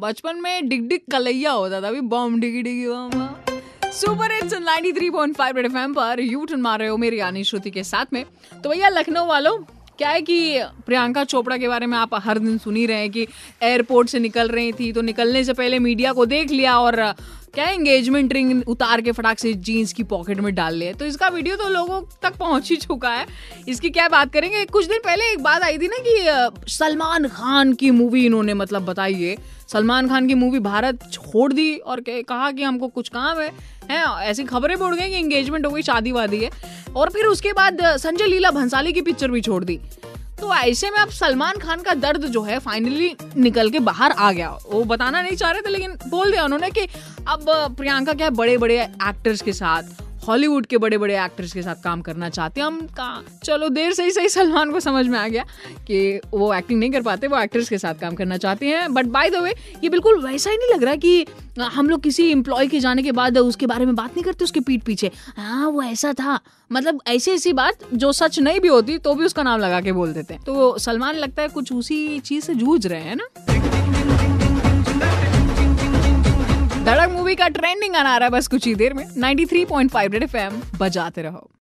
बचपन में डिग डिग कलैया होता था, अभी bom diggy diggy bom. Super hits 93.5 red FM पर यू टर्न मार रहे हो मेरी यानी श्रुति के साथ में। तो भैया लखनऊ वालों क्या है कि प्रियंका चोपड़ा के बारे में आप हर दिन सुन रहे हैं कि एयरपोर्ट से निकल रही थी तो निकलने से पहले मीडिया को देख लिया और क्या एंगेजमेंट रिंग उतार के फटाक से जीन्स की पॉकेट में डाल लिया। तो इसका वीडियो तो लोगों तक पहुँच ही चुका है। इसकी क्या बात करेंगे? कुछ दिन पहले एक बात आई थी ना कि सलमान खान की मूवी इन्होंने मतलब बताई है। सलमान खान की मूवी भारत छोड़ दी और कहा कि हमको कुछ काम है। हैं, ऐसी खबरें बढ़ गई कि एंगेजमेंट हो गई शादी वादी है। और फिर उसके बाद संजय लीला भंसाली की पिक्चर भी छोड़ दी। तो ऐसे में अब सलमान खान का दर्द जो है फाइनली निकल के बाहर आ गया। वो बताना नहीं चाह रहे थे, लेकिन बोल दिया उन्होंने कि अब प्रियंका क्या बड़े बड़े एक्टर्स के साथ हॉलीवुड के बड़े बड़े एक्टर्स के साथ काम करना चाहते हैं। हम कहा चलो देर से ही सही सलमान को समझ में आ गया कि वो एक्टिंग नहीं कर पाते, वो एक्टर्स के साथ काम करना चाहते हैं। बट बाय द वे ये बिल्कुल वैसा ही नहीं लग रहा कि हम लोग किसी एम्प्लॉय के जाने के बाद उसके बारे में बात नहीं करते, उसके पीठ पीछे। हाँ वो ऐसा था। मतलब ऐसी ऐसी बात जो सच नहीं भी होती तो भी उसका नाम लगा के बोल देते हैं। तो सलमान लगता है कुछ उसी चीज़ से जूझ रहे हैं ना? धड़क मूवी का ट्रेंडिंग आना आ रहा है, बस कुछ ही देर में। 93.5 थ्री पॉइंट बजाते रहो।